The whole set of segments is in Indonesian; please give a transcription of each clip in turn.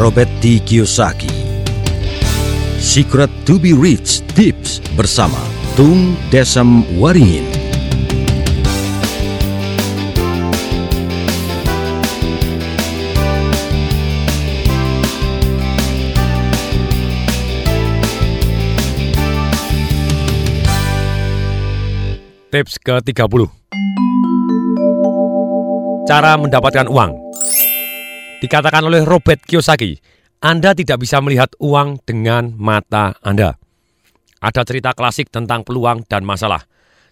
Robert T. Kiyosaki. Secret to be Rich Tips bersama Tung Desem Waringin. Tips ke-30 Cara mendapatkan uang Dikatakan oleh Robert Kiyosaki, Anda tidak bisa melihat uang dengan mata Anda. Ada cerita klasik tentang peluang dan masalah.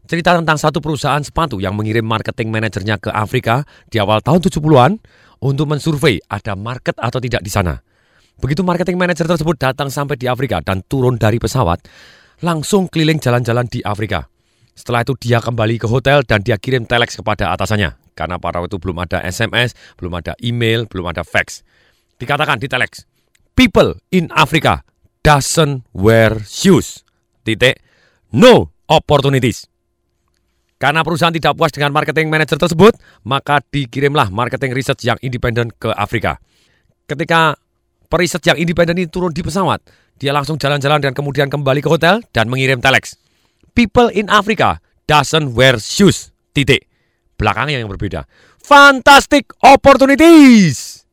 Cerita tentang satu perusahaan sepatu yang mengirim marketing manajernya ke Afrika di awal tahun 70-an untuk mensurvei ada market atau tidak di sana. Begitu marketing manajer tersebut datang sampai di Afrika dan turun dari pesawat, langsung keliling jalan-jalan di Afrika. Setelah itu dia kembali ke hotel dan dia kirim telex kepada atasannya. Karena pada waktu belum ada SMS, belum ada email, belum ada fax. Dikatakan di telex, people in Africa doesn't wear shoes. Titik, no opportunities. Karena perusahaan tidak puas dengan marketing manager tersebut, maka dikirimlah marketing research yang independen ke Afrika. Ketika periset yang independen ini turun di pesawat, dia langsung jalan-jalan dan kemudian kembali ke hotel dan mengirim telex people in Africa doesn't wear shoes. Titik. Belakangnya yang berbeda. Fantastic opportunities.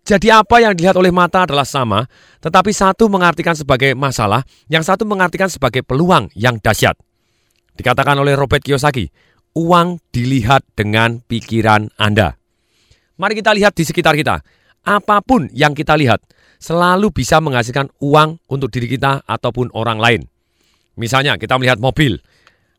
Jadi apa yang dilihat oleh mata adalah sama, tetapi satu mengartikan sebagai masalah, yang satu mengartikan sebagai peluang yang dahsyat. Dikatakan oleh Robert Kiyosaki, uang dilihat dengan pikiran Anda. Mari kita lihat di sekitar kita. Apa pun yang kita lihat, selalu bisa menghasilkan uang untuk diri kita ataupun orang lain. Misalnya kita melihat mobil.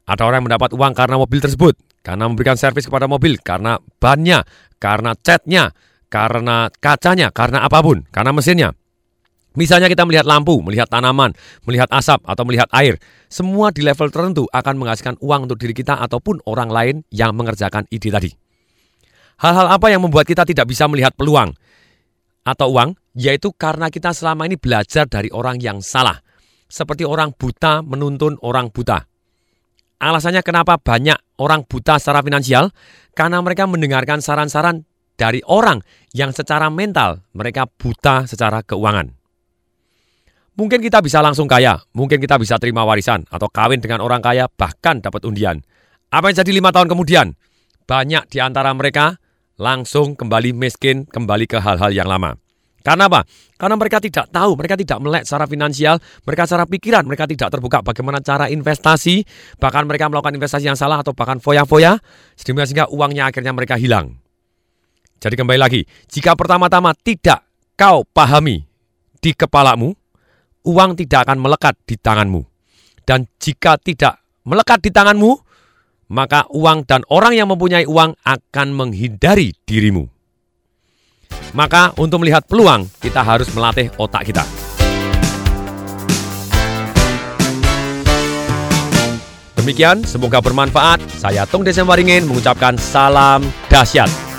Ada orang yang mendapat uang karena mobil tersebut. Karena memberikan servis kepada mobil. Karena bannya, karena catnya, karena kacanya, karena apa pun. Karena mesinnya. Misalnya kita melihat lampu, melihat tanaman, melihat asap, atau melihat air. Semua di level tertentu akan menghasilkan uang untuk diri kita ataupun orang lain yang mengerjakan ide tadi. Hal-hal apa yang membuat kita tidak bisa melihat peluang atau uang? Yaitu karena kita selama ini belajar dari orang yang salah seperti orang buta menuntun orang buta. Alasannya kenapa banyak orang buta secara finansial? Karena mereka mendengarkan saran-saran dari orang yang secara mental mereka buta secara keuangan. Mungkin kita bisa langsung kaya, mungkin kita bisa terima warisan atau kawin dengan orang kaya bahkan dapat undian. Apa yang jadi lima tahun kemudian? Banyak di antara mereka langsung kembali miskin, kembali ke hal-hal yang lama. Karena apa? Karena mereka tidak tahu, mereka tidak melek secara finansial, mereka secara pikiran, mereka tidak terbuka bagaimana cara investasi, bahkan mereka melakukan investasi yang salah atau bahkan foya-foya, sehingga uangnya akhirnya mereka hilang. Jadi kembali lagi, jika pertama-tama tidak kau pahami di kepalamu, uang tidak akan melekat di tanganmu. Dan jika tidak melekat di tanganmu, maka uang dan orang yang mempunyai uang akan menghindari dirimu. Maka untuk melihat peluang, kita harus melatih otak kita. Demikian, semoga bermanfaat. Saya Tung Desem Waringin mengucapkan salam dahsyat.